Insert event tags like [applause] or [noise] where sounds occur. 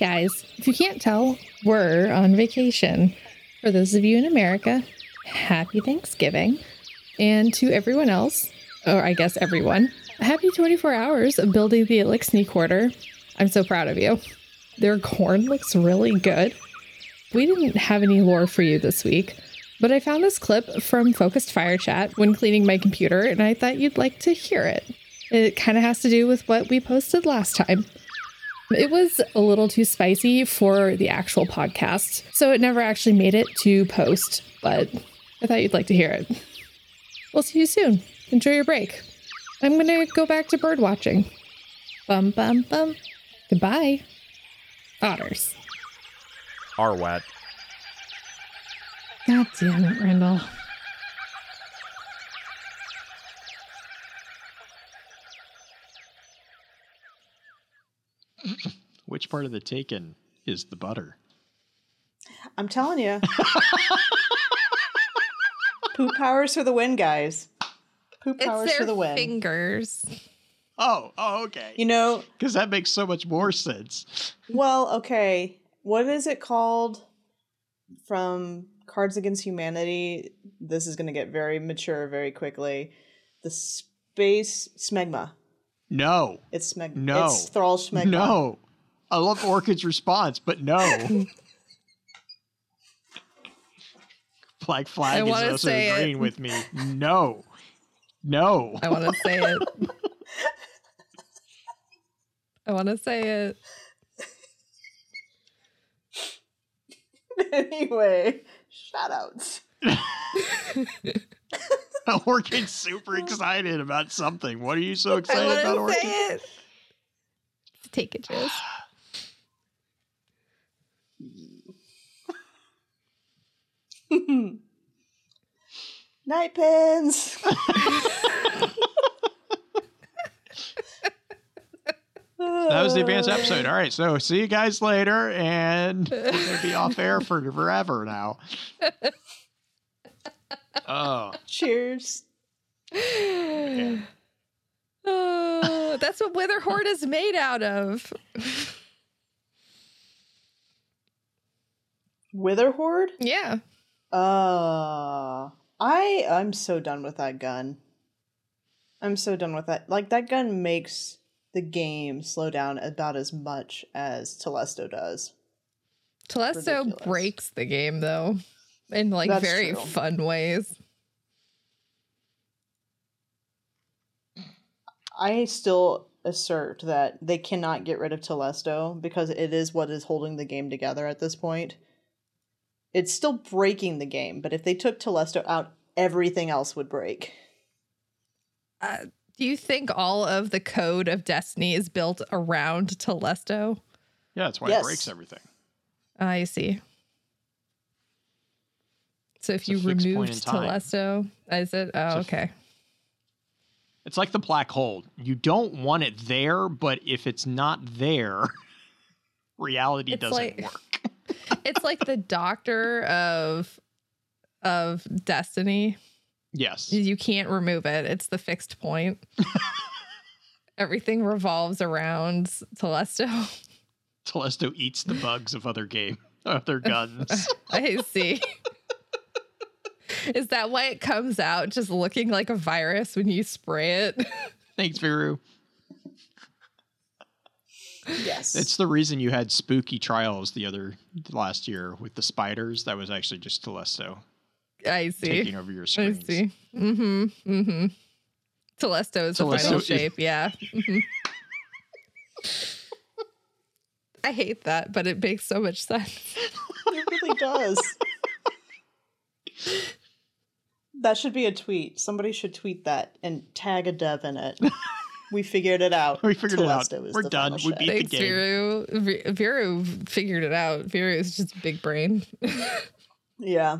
guys, if you can't tell, we're on vacation. For those of you in America, happy Thanksgiving. And to everyone else, or I guess everyone, happy 24 hours of building the Eliksni quarter. I'm so proud of you. Their corn looks really good. We didn't have any lore for you this week, but I found this clip from Focused Fire Chat when cleaning my computer, and I thought you'd like to hear it. It kind of has to do with what we posted last time. It was a little too spicy for the actual podcast, so it never actually made it to post, but I thought you'd like to hear it. We'll see you soon. Enjoy your break. I'm gonna go back to bird watching. Bum bum bum. Goodbye. Otters. Are wet. God damn it, Randall. Which part of the taken is the butter? I'm telling you. Poop powers for the win, guys. Poop powers it's for the win. fingers. Oh, oh, okay. You know, Because that makes so much more sense. well, okay. What is it called from Cards Against Humanity? This is going to get very mature very quickly. The space smegma. No, It's smeg. No. It's Thrall smegma. no. I love Orchid's response, but no. [laughs] Black I flag is also say it. agreeing with me. No, no. I want to say it. [laughs] I want to say it. [laughs] anyway, shout outs. Orchid's super [laughs] excited about something. What are you so I excited about, want Orchid? say it. Take it, Jizz. [laughs] Night pins. [laughs] That was the advanced episode. All right, so see you guys later, and we're gonna be off air for forever now. Oh, [laughs] Cheers. yeah. Oh, that's what Witherhoard is made out of. Witherhoard. Yeah. Uh, I I'm so done with that gun. I'm so done with that. Like that gun makes the game slow down about as much as Telesto does. Telesto breaks the game though, in like That's very true. fun ways. I still assert that they cannot get rid of Telesto because it is what is holding the game together at this point. It's still breaking the game, but if they took Telesto out, everything else would break. Uh, do you think all of the code of Destiny is built around Telesto? yeah, that's why Yes. it breaks everything. I see. So if It's you removed. Telesto, is it? Oh, It's okay. It's like the black hole. You don't want it there, but if it's not there, [laughs] reality It's doesn't like- [laughs] work. it's like the doctor of of Destiny. Yes. You can't remove it. It's the fixed point. [laughs] Everything revolves around Telesto. Telesto eats the bugs of other game, other guns. I see. Is that why it comes out just looking like a virus when you spray it? [laughs] Thanks, Viru. Yes. It's the reason you had spooky trials the other last year with the spiders. That was actually just Telesto I see. taking over your I see. Mm-hmm. Mm-hmm. Telesto is the final is- shape. Yeah. Mhm. [laughs] I hate that, but it makes so much sense. it really does. [laughs] that should be a tweet. Somebody should tweet that and tag a dev in it. [laughs] We figured it out. We figured it out. Is We're done. We shape. beat- the Thanks, game. Viru. Vi- Viru figured it out. Viru is just big brain. [laughs] Yeah.